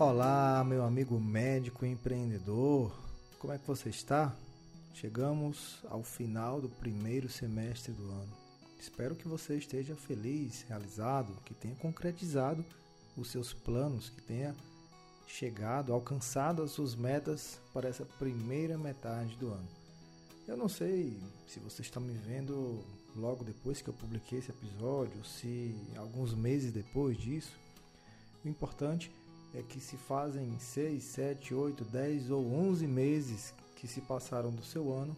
Olá, meu amigo médico empreendedor, como é que você está? Chegamos ao final do primeiro semestre do ano. Espero que você esteja feliz, realizado, que tenha concretizado os seus planos, que tenha chegado, alcançado as suas metas para essa primeira metade do ano. Eu não sei se você está me vendo logo depois que eu publiquei esse episódio, se alguns meses depois disso. O importante é que se fazem 6, 7, 8, 10 ou 11 meses que se passaram do seu ano,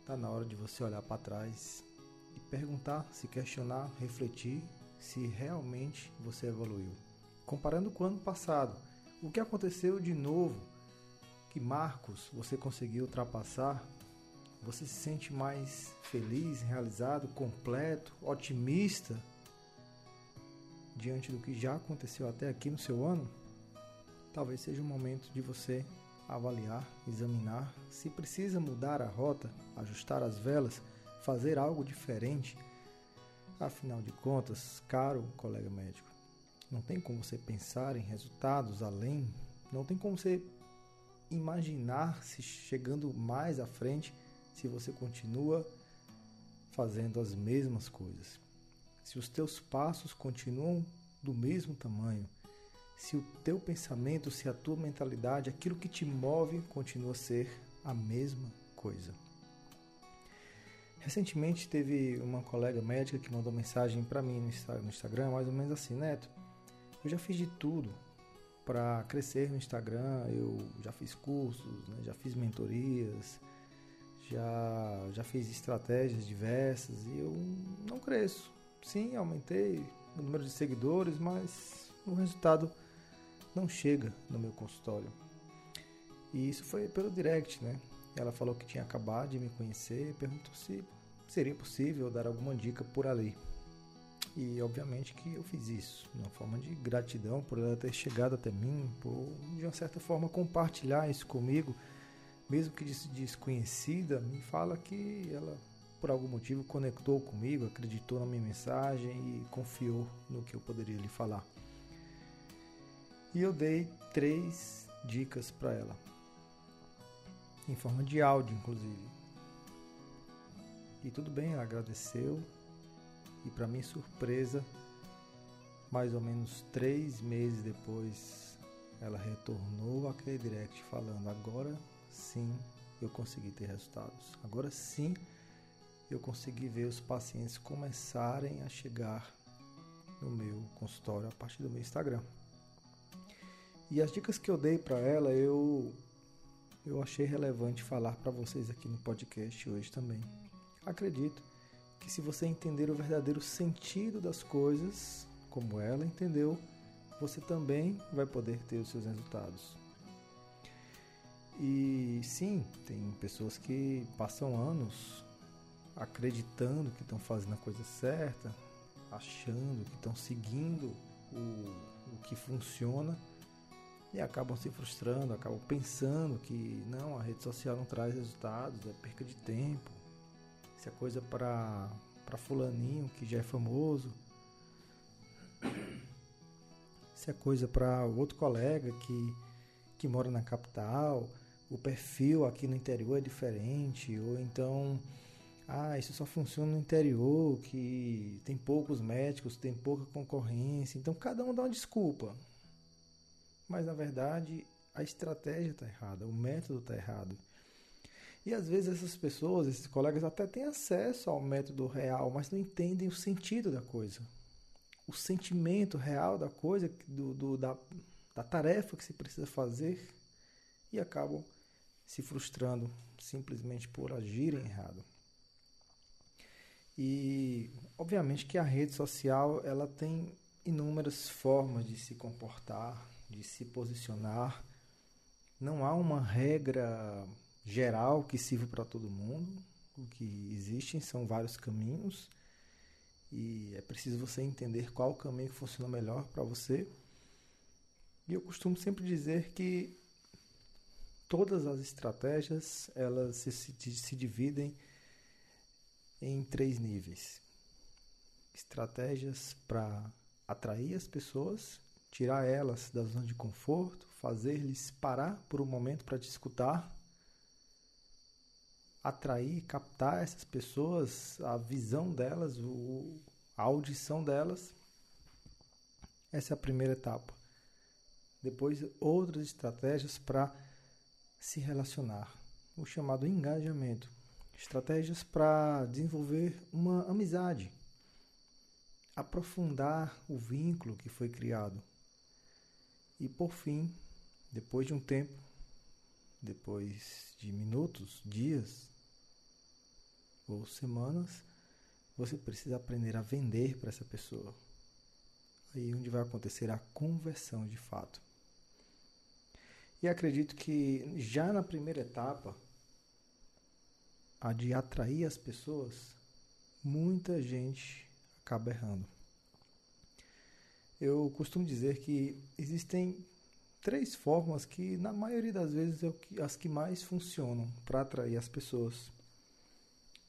está na hora de você olhar para trás e perguntar, se questionar, refletir se realmente você evoluiu. Comparando com o ano passado, o que aconteceu de novo? Que marcos você conseguiu ultrapassar? Você se sente mais feliz, realizado, completo, otimista diante do que já aconteceu até aqui no seu ano? Talvez seja o momento de você avaliar, examinar se precisa mudar a rota, ajustar as velas, fazer algo diferente. Afinal de contas, caro colega médico, não tem como você pensar em resultados além, não tem como você imaginar se chegando mais à frente se você continua fazendo as mesmas coisas. Se os teus passos continuam do mesmo tamanho, se o teu pensamento, se a tua mentalidade, aquilo que te move continua a ser a mesma coisa. Recentemente teve uma colega médica que mandou mensagem para mim no Instagram, mais ou menos assim, Neto, eu já fiz de tudo para crescer no Instagram, eu já fiz cursos, né, já fiz mentorias, já, já fiz estratégias diversas e eu não cresço. Sim, aumentei o número de seguidores, mas o resultado não chega no meu consultório. E isso foi pelo direct, né? Ela falou que tinha acabado de me conhecer e perguntou se seria possível dar alguma dica por ali. E obviamente que eu fiz isso, uma forma de gratidão por ela ter chegado até mim, por de uma certa forma compartilhar isso comigo, mesmo que desconhecida, me fala que ela por algum motivo conectou comigo, acreditou na minha mensagem e confiou no que eu poderia lhe falar. E eu dei três dicas para ela, em forma de áudio, inclusive. E tudo bem, ela agradeceu. E para minha surpresa, mais ou menos três meses depois, ela retornou aquele direct falando: agora sim eu consegui ter resultados. Agora sim eu consegui ver os pacientes começarem a chegar no meu consultório a partir do meu Instagram. E as dicas que eu dei para ela, eu eu achei relevante falar para vocês aqui no podcast hoje também. Acredito que se você entender o verdadeiro sentido das coisas, como ela entendeu, você também vai poder ter os seus resultados. E sim, tem pessoas que passam anos acreditando que estão fazendo a coisa certa, achando que estão seguindo o, o que funciona e acabam se frustrando, acabam pensando que não, a rede social não traz resultados, é perca de tempo. Isso é coisa para para fulaninho que já é famoso. Isso é coisa para outro colega que que mora na capital. O perfil aqui no interior é diferente, ou então ah, isso só funciona no interior, que tem poucos médicos, tem pouca concorrência. Então cada um dá uma desculpa mas na verdade a estratégia está errada, o método está errado. E às vezes essas pessoas, esses colegas até têm acesso ao método real, mas não entendem o sentido da coisa. O sentimento real da coisa, do, do da, da tarefa que se precisa fazer e acabam se frustrando simplesmente por agirem errado. E obviamente que a rede social ela tem inúmeras formas de se comportar, de se posicionar. Não há uma regra geral que sirva para todo mundo. O que existem são vários caminhos e é preciso você entender qual caminho que funciona melhor para você. E eu costumo sempre dizer que todas as estratégias elas se, se dividem em três níveis: estratégias para atrair as pessoas, tirar elas da zona de conforto, fazer-lhes parar por um momento para te escutar, atrair, captar essas pessoas, a visão delas, o, a audição delas. Essa é a primeira etapa. Depois, outras estratégias para se relacionar, o chamado engajamento. Estratégias para desenvolver uma amizade, aprofundar o vínculo que foi criado. E por fim, depois de um tempo, depois de minutos, dias ou semanas, você precisa aprender a vender para essa pessoa. Aí onde vai acontecer a conversão de fato. E acredito que já na primeira etapa, a de atrair as pessoas, muita gente acaba errando. Eu costumo dizer que existem três formas que, na maioria das vezes, é as que mais funcionam para atrair as pessoas.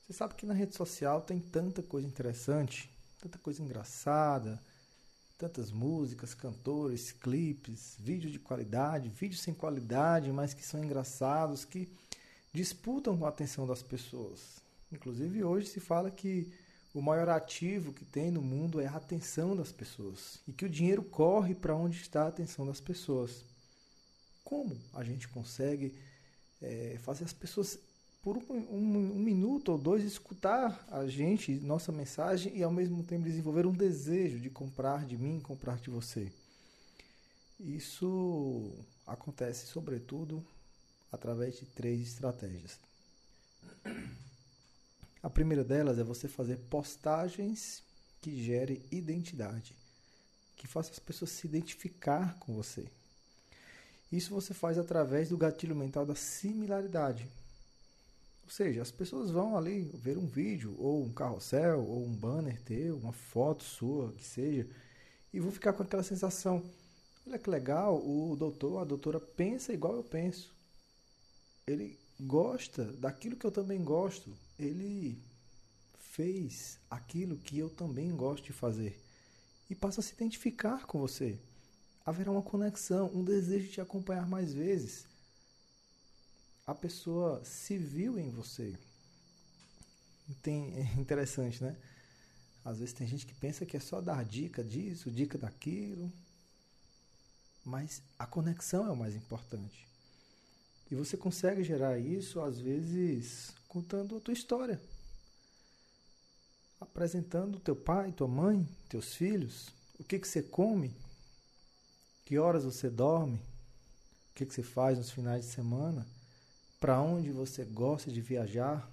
Você sabe que na rede social tem tanta coisa interessante, tanta coisa engraçada, tantas músicas, cantores, clipes, vídeos de qualidade, vídeos sem qualidade, mas que são engraçados, que disputam com a atenção das pessoas. Inclusive hoje se fala que o maior ativo que tem no mundo é a atenção das pessoas e que o dinheiro corre para onde está a atenção das pessoas. Como a gente consegue é, fazer as pessoas por um, um, um, minuto ou dois escutar a gente, nossa mensagem e ao mesmo tempo desenvolver um desejo de comprar de mim, comprar de você. Isso acontece sobretudo através de três estratégias. A primeira delas é você fazer postagens que gerem identidade, que faça as pessoas se identificar com você. Isso você faz através do gatilho mental da similaridade. Ou seja, as pessoas vão ali ver um vídeo, ou um carrossel, ou um banner teu, uma foto sua, que seja, e vão ficar com aquela sensação: olha que legal, o doutor, a doutora pensa igual eu penso. Ele gosta daquilo que eu também gosto. Ele fez aquilo que eu também gosto de fazer. E passa a se identificar com você. Haverá uma conexão, um desejo de te acompanhar mais vezes a pessoa se viu em você. Tem, é interessante, né? Às vezes tem gente que pensa que é só dar dica disso, dica daquilo. Mas a conexão é o mais importante. E você consegue gerar isso, às vezes, contando a tua história. Apresentando teu pai, tua mãe, teus filhos, o que, que você come, que horas você dorme, o que, que você faz nos finais de semana para onde você gosta de viajar?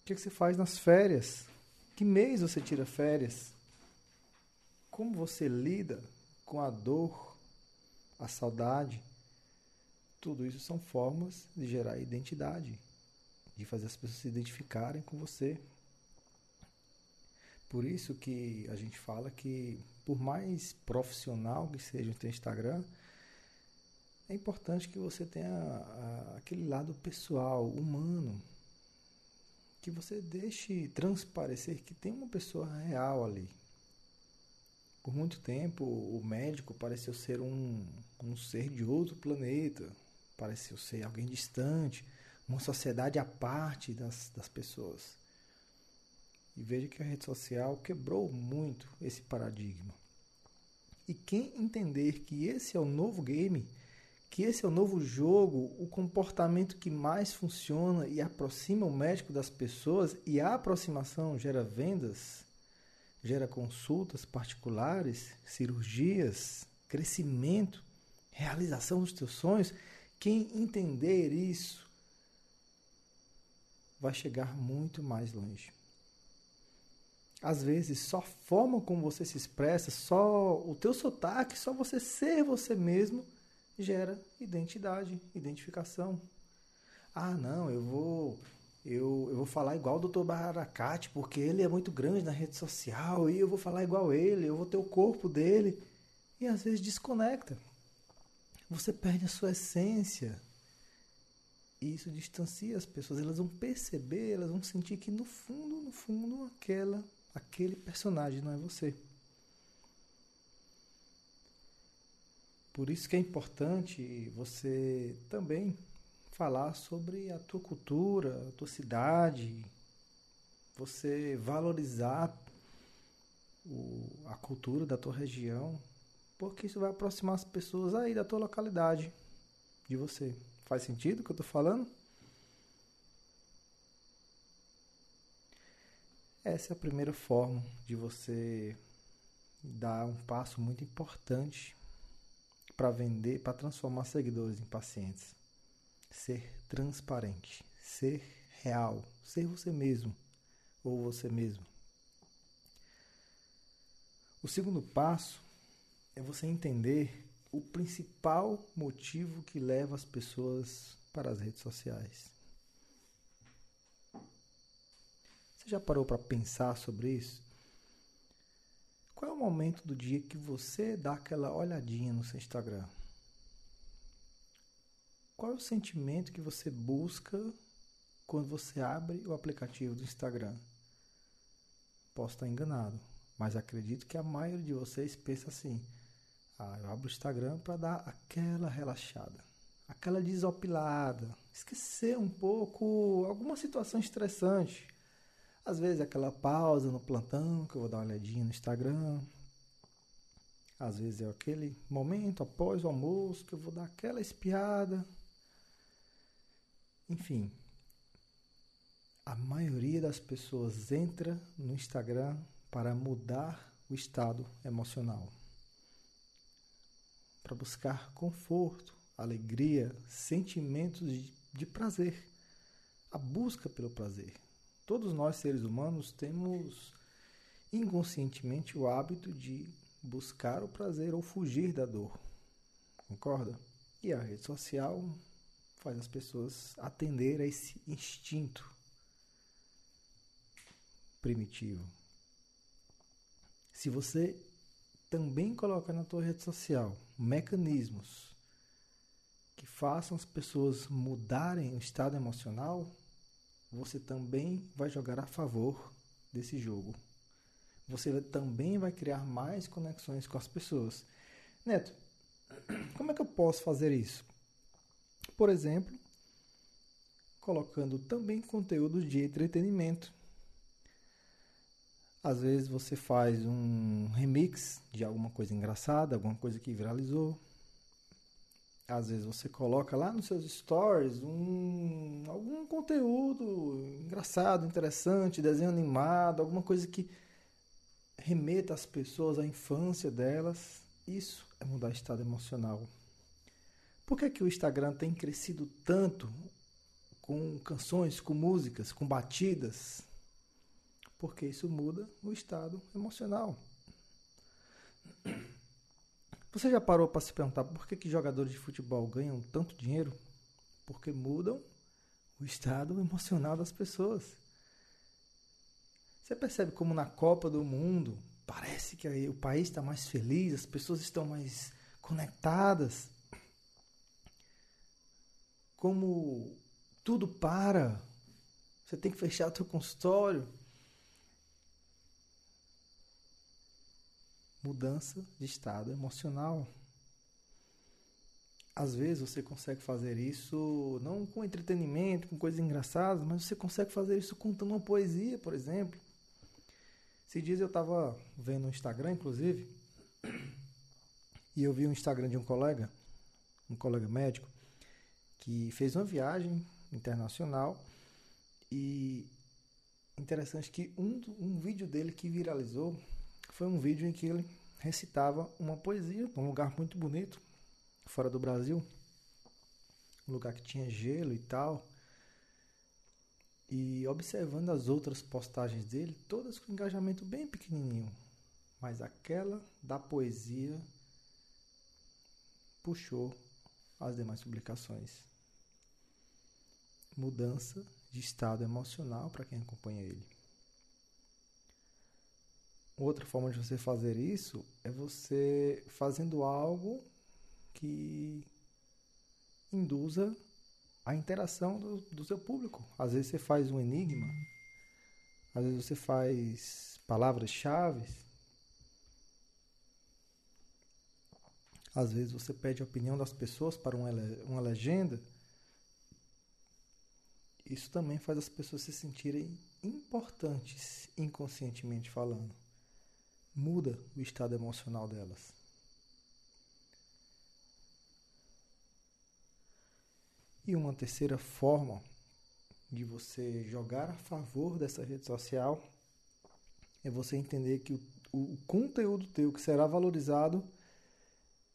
O que, você faz nas férias? Que mês você tira férias? Como você lida com a dor, a saudade? Tudo isso são formas de gerar identidade, de fazer as pessoas se identificarem com você. Por isso que a gente fala que, por mais profissional que seja o teu Instagram, é importante que você tenha a, aquele lado pessoal, humano, que você deixe transparecer que tem uma pessoa real ali. Por muito tempo, o médico pareceu ser um, um ser de outro planeta, pareceu ser alguém distante, uma sociedade à parte das, das pessoas. E veja que a rede social quebrou muito esse paradigma. E quem entender que esse é o novo game, que esse é o novo jogo, o comportamento que mais funciona e aproxima o médico das pessoas, e a aproximação gera vendas, gera consultas particulares, cirurgias, crescimento, realização dos teus sonhos. Quem entender isso vai chegar muito mais longe. Às vezes, só a forma como você se expressa, só o teu sotaque, só você ser você mesmo gera identidade, identificação. Ah, não, eu vou eu, eu vou falar igual o Dr. Baracate, porque ele é muito grande na rede social, e eu vou falar igual ele, eu vou ter o corpo dele. E às vezes desconecta. Você perde a sua essência. E isso distancia as pessoas, elas vão perceber, elas vão sentir que no fundo, no fundo, aquela, aquele personagem não é você. Por isso que é importante você também falar sobre a tua cultura, a tua cidade, você valorizar o, a cultura da tua região, porque isso vai aproximar as pessoas aí da tua localidade de você. Faz sentido o que eu estou falando? Essa é a primeira forma de você dar um passo muito importante para vender, para transformar seguidores em pacientes. Ser transparente, ser real, ser você mesmo ou você mesmo. O segundo passo é você entender o principal motivo que leva as pessoas para as redes sociais. Você já parou para pensar sobre isso? Qual é o momento do dia que você dá aquela olhadinha no seu Instagram? Qual é o sentimento que você busca quando você abre o aplicativo do Instagram? Posso estar enganado, mas acredito que a maioria de vocês pensa assim: ah, eu abro o Instagram para dar aquela relaxada, aquela desopilada, esquecer um pouco alguma situação estressante. Às vezes aquela pausa no plantão, que eu vou dar uma olhadinha no Instagram. Às vezes é aquele momento após o almoço que eu vou dar aquela espiada. Enfim, a maioria das pessoas entra no Instagram para mudar o estado emocional para buscar conforto, alegria, sentimentos de, de prazer, a busca pelo prazer. Todos nós, seres humanos, temos inconscientemente o hábito de buscar o prazer ou fugir da dor. Concorda? E a rede social faz as pessoas atender a esse instinto primitivo. Se você também coloca na tua rede social mecanismos que façam as pessoas mudarem o estado emocional, você também vai jogar a favor desse jogo. Você também vai criar mais conexões com as pessoas. Neto, como é que eu posso fazer isso? Por exemplo, colocando também conteúdo de entretenimento às vezes você faz um remix de alguma coisa engraçada, alguma coisa que viralizou. Às vezes você coloca lá nos seus stories um, algum conteúdo engraçado, interessante, desenho animado, alguma coisa que remeta as pessoas à infância delas. Isso é mudar estado emocional. Por que, que o Instagram tem crescido tanto com canções, com músicas, com batidas? Porque isso muda o estado emocional. Você já parou para se perguntar por que, que jogadores de futebol ganham tanto dinheiro? Porque mudam o estado emocional das pessoas. Você percebe como na Copa do Mundo parece que o país está mais feliz, as pessoas estão mais conectadas. Como tudo para. Você tem que fechar o seu consultório. Mudança de estado emocional. Às vezes você consegue fazer isso não com entretenimento, com coisas engraçadas, mas você consegue fazer isso contando uma poesia, por exemplo. Esses dias eu estava vendo no Instagram, inclusive, e eu vi um Instagram de um colega, um colega médico, que fez uma viagem internacional e interessante que um, um vídeo dele que viralizou foi um vídeo em que ele recitava uma poesia num lugar muito bonito, fora do Brasil, um lugar que tinha gelo e tal. E observando as outras postagens dele, todas com engajamento bem pequenininho, mas aquela da poesia puxou as demais publicações. Mudança de estado emocional para quem acompanha ele. Outra forma de você fazer isso é você fazendo algo que induza a interação do, do seu público. Às vezes você faz um enigma, às vezes você faz palavras-chave, às vezes você pede a opinião das pessoas para uma, uma legenda, isso também faz as pessoas se sentirem importantes, inconscientemente falando. Muda o estado emocional delas. E uma terceira forma de você jogar a favor dessa rede social é você entender que o, o conteúdo teu que será valorizado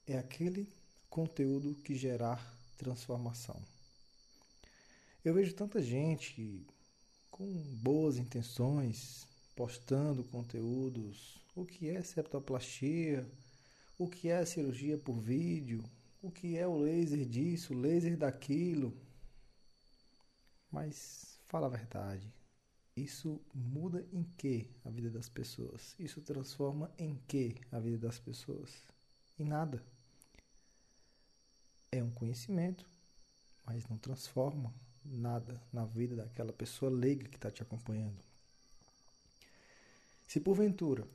é aquele conteúdo que gerar transformação. Eu vejo tanta gente com boas intenções postando conteúdos, o que é septoplastia, o que é cirurgia por vídeo, o que é o laser disso, o laser daquilo. Mas fala a verdade. Isso muda em que a vida das pessoas? Isso transforma em que a vida das pessoas? Em nada. É um conhecimento, mas não transforma nada na vida daquela pessoa leiga que está te acompanhando. Se porventura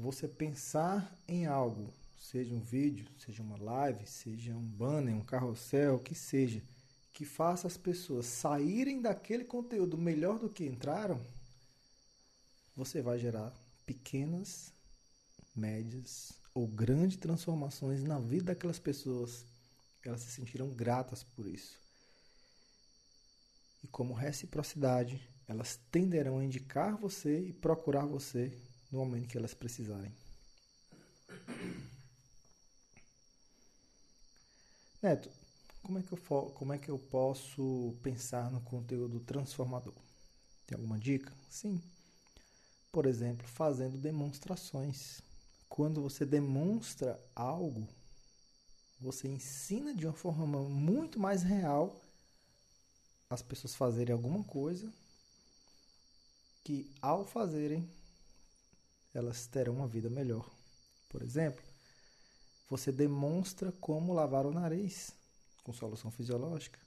você pensar em algo seja um vídeo, seja uma live, seja um banner, um carrossel, o que seja, que faça as pessoas saírem daquele conteúdo melhor do que entraram, você vai gerar pequenas, médias ou grandes transformações na vida daquelas pessoas. Elas se sentirão gratas por isso. E como reciprocidade, elas tenderão a indicar você e procurar você no momento que elas precisarem. Neto, como é que eu, como é que eu posso pensar no conteúdo transformador? Tem alguma dica? Sim. Por exemplo, fazendo demonstrações. Quando você demonstra algo, você ensina de uma forma muito mais real as pessoas fazerem alguma coisa que ao fazerem elas terão uma vida melhor. Por exemplo, você demonstra como lavar o nariz com solução fisiológica.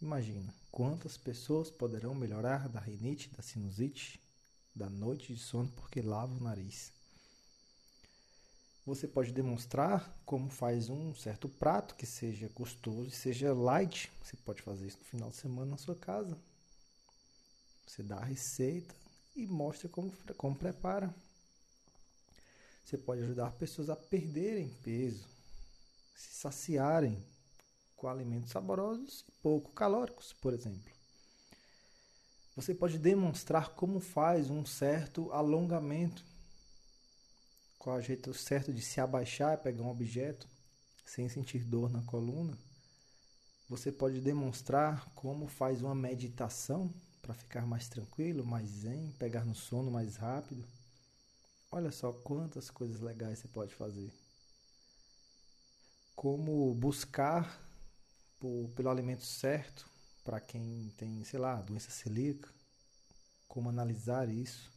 Imagina quantas pessoas poderão melhorar da rinite, da sinusite, da noite de sono porque lavam o nariz. Você pode demonstrar como faz um certo prato que seja gostoso e seja light. Você pode fazer isso no final de semana na sua casa. Você dá a receita e mostra como, como prepara. Você pode ajudar pessoas a perderem peso, se saciarem com alimentos saborosos e pouco calóricos, por exemplo. Você pode demonstrar como faz um certo alongamento, qual é o jeito certo de se abaixar e pegar um objeto sem sentir dor na coluna. Você pode demonstrar como faz uma meditação para ficar mais tranquilo, mais zen, pegar no sono mais rápido. Olha só quantas coisas legais você pode fazer. Como buscar por, pelo alimento certo para quem tem, sei lá, doença celíaca. Como analisar isso.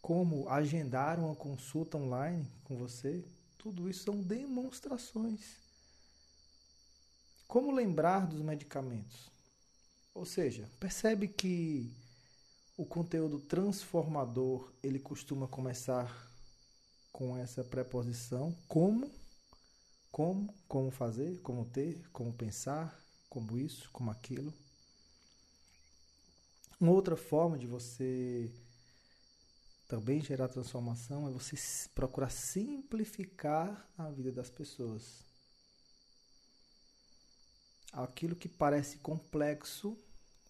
Como agendar uma consulta online com você. Tudo isso são demonstrações. Como lembrar dos medicamentos? Ou seja, percebe que o conteúdo transformador, ele costuma começar com essa preposição como, como, como fazer, como ter, como pensar, como isso, como aquilo. Uma outra forma de você também gerar transformação é você procurar simplificar a vida das pessoas. Aquilo que parece complexo,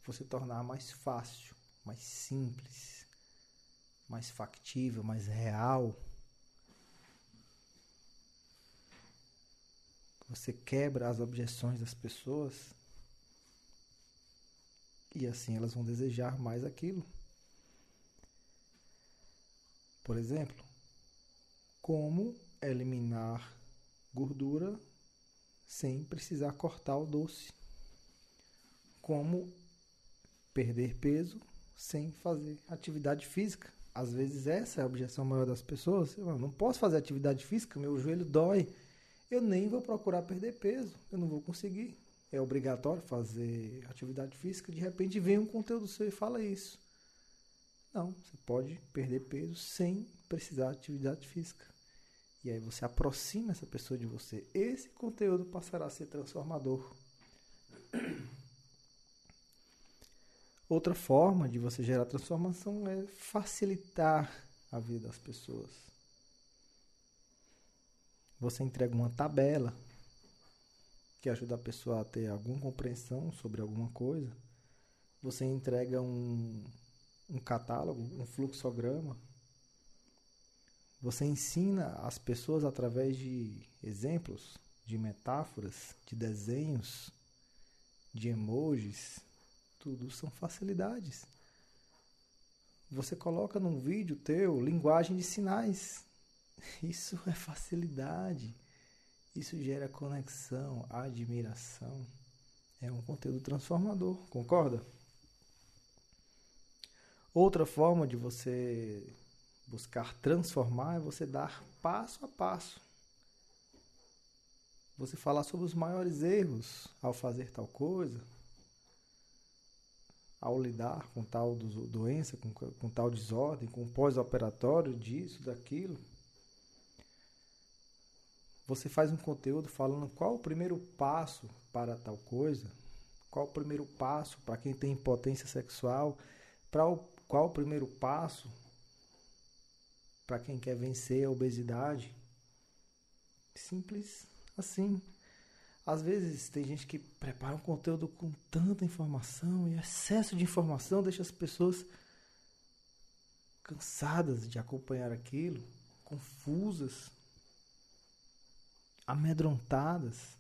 você tornar mais fácil mais simples, mais factível, mais real. Você quebra as objeções das pessoas e assim elas vão desejar mais aquilo. Por exemplo, como eliminar gordura sem precisar cortar o doce. Como perder peso sem fazer atividade física. Às vezes essa é a objeção maior das pessoas. Eu não posso fazer atividade física, meu joelho dói. Eu nem vou procurar perder peso, eu não vou conseguir. É obrigatório fazer atividade física. De repente vem um conteúdo seu e fala isso. Não, você pode perder peso sem precisar de atividade física. E aí você aproxima essa pessoa de você. Esse conteúdo passará a ser transformador. Outra forma de você gerar transformação é facilitar a vida das pessoas. Você entrega uma tabela que ajuda a pessoa a ter alguma compreensão sobre alguma coisa. Você entrega um, um catálogo, um fluxograma. Você ensina as pessoas através de exemplos, de metáforas, de desenhos, de emojis. Tudo são facilidades. Você coloca num vídeo teu linguagem de sinais. Isso é facilidade. Isso gera conexão, admiração. É um conteúdo transformador, concorda? Outra forma de você buscar transformar é você dar passo a passo. Você falar sobre os maiores erros ao fazer tal coisa, ao lidar com tal doença, com, com tal desordem, com pós-operatório disso, daquilo. Você faz um conteúdo falando qual o primeiro passo para tal coisa, qual o primeiro passo para quem tem impotência sexual, para o qual o primeiro passo para quem quer vencer a obesidade? Simples assim. Às vezes tem gente que prepara um conteúdo com tanta informação e excesso de informação deixa as pessoas cansadas de acompanhar aquilo, confusas, amedrontadas.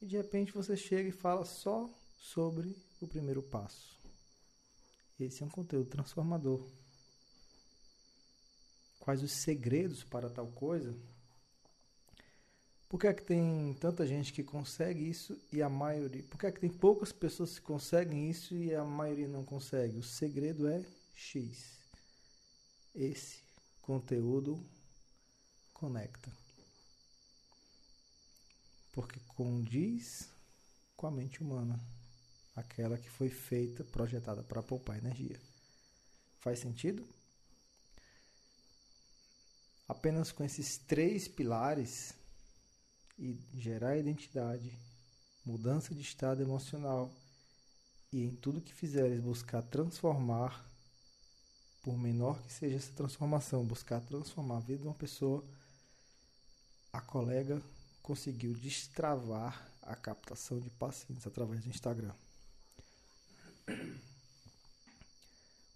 E de repente você chega e fala só sobre o primeiro passo. Esse é um conteúdo transformador. Quais os segredos para tal coisa? Por que é que tem tanta gente que consegue isso e a maioria? Por que é que tem poucas pessoas que conseguem isso e a maioria não consegue? O segredo é X. Esse conteúdo conecta. Porque condiz com a mente humana aquela que foi feita, projetada para poupar energia. Faz sentido? Apenas com esses três pilares e gerar identidade, mudança de estado emocional e em tudo que fizeres buscar transformar, por menor que seja essa transformação, buscar transformar a vida de uma pessoa, a colega conseguiu destravar a captação de pacientes através do Instagram.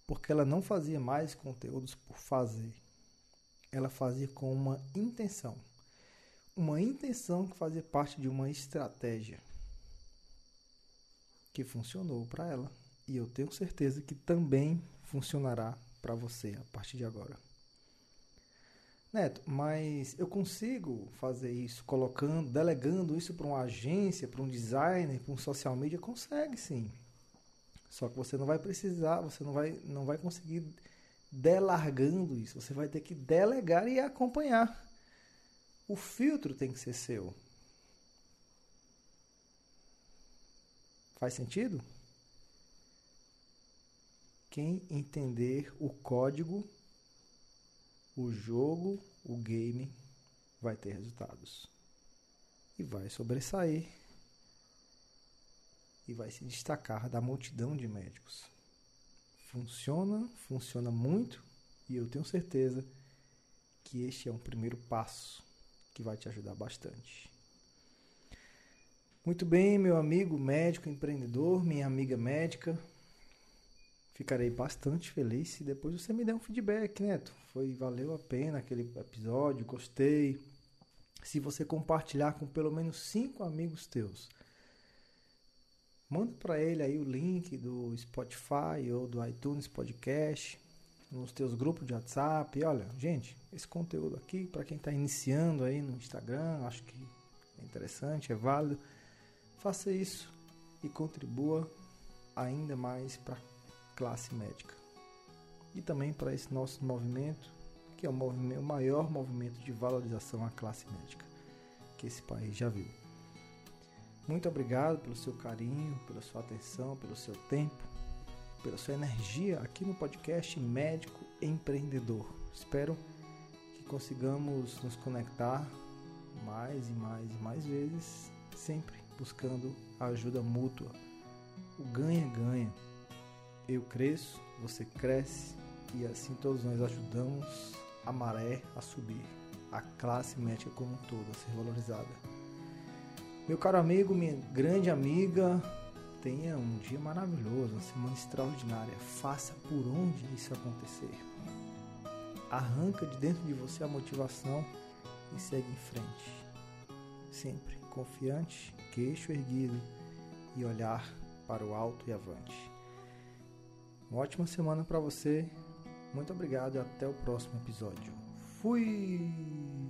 Porque ela não fazia mais conteúdos por fazer. Ela fazia com uma intenção. Uma intenção que fazia parte de uma estratégia que funcionou para ela. E eu tenho certeza que também funcionará para você a partir de agora. Neto, mas eu consigo fazer isso colocando, delegando isso para uma agência, para um designer, para um social media? Consegue sim. Só que você não vai precisar, você não vai, não vai conseguir delargando isso. Você vai ter que delegar e acompanhar. O filtro tem que ser seu. Faz sentido? Quem entender o código, o jogo, o game, vai ter resultados. E vai sobressair e vai se destacar da multidão de médicos. Funciona, funciona muito e eu tenho certeza que este é um primeiro passo que vai te ajudar bastante. Muito bem, meu amigo médico empreendedor, minha amiga médica. Ficarei bastante feliz se depois você me der um feedback, Neto. Foi valeu a pena aquele episódio, gostei. Se você compartilhar com pelo menos cinco amigos teus Manda para ele aí o link do Spotify ou do iTunes Podcast nos teus grupos de WhatsApp. Olha, gente, esse conteúdo aqui para quem está iniciando aí no Instagram, acho que é interessante, é válido. Faça isso e contribua ainda mais para a classe médica. E também para esse nosso movimento, que é o, movimento, o maior movimento de valorização à classe médica que esse país já viu. Muito obrigado pelo seu carinho, pela sua atenção, pelo seu tempo, pela sua energia aqui no podcast Médico Empreendedor. Espero que consigamos nos conectar mais e mais e mais vezes, sempre buscando a ajuda mútua. O ganha-ganha. Eu cresço, você cresce e assim todos nós ajudamos a maré a subir, a classe médica como um todo a ser valorizada. Meu caro amigo, minha grande amiga, tenha um dia maravilhoso, uma semana extraordinária. Faça por onde isso acontecer. Arranca de dentro de você a motivação e segue em frente. Sempre confiante, queixo erguido e olhar para o alto e avante. Uma ótima semana para você. Muito obrigado e até o próximo episódio. Fui!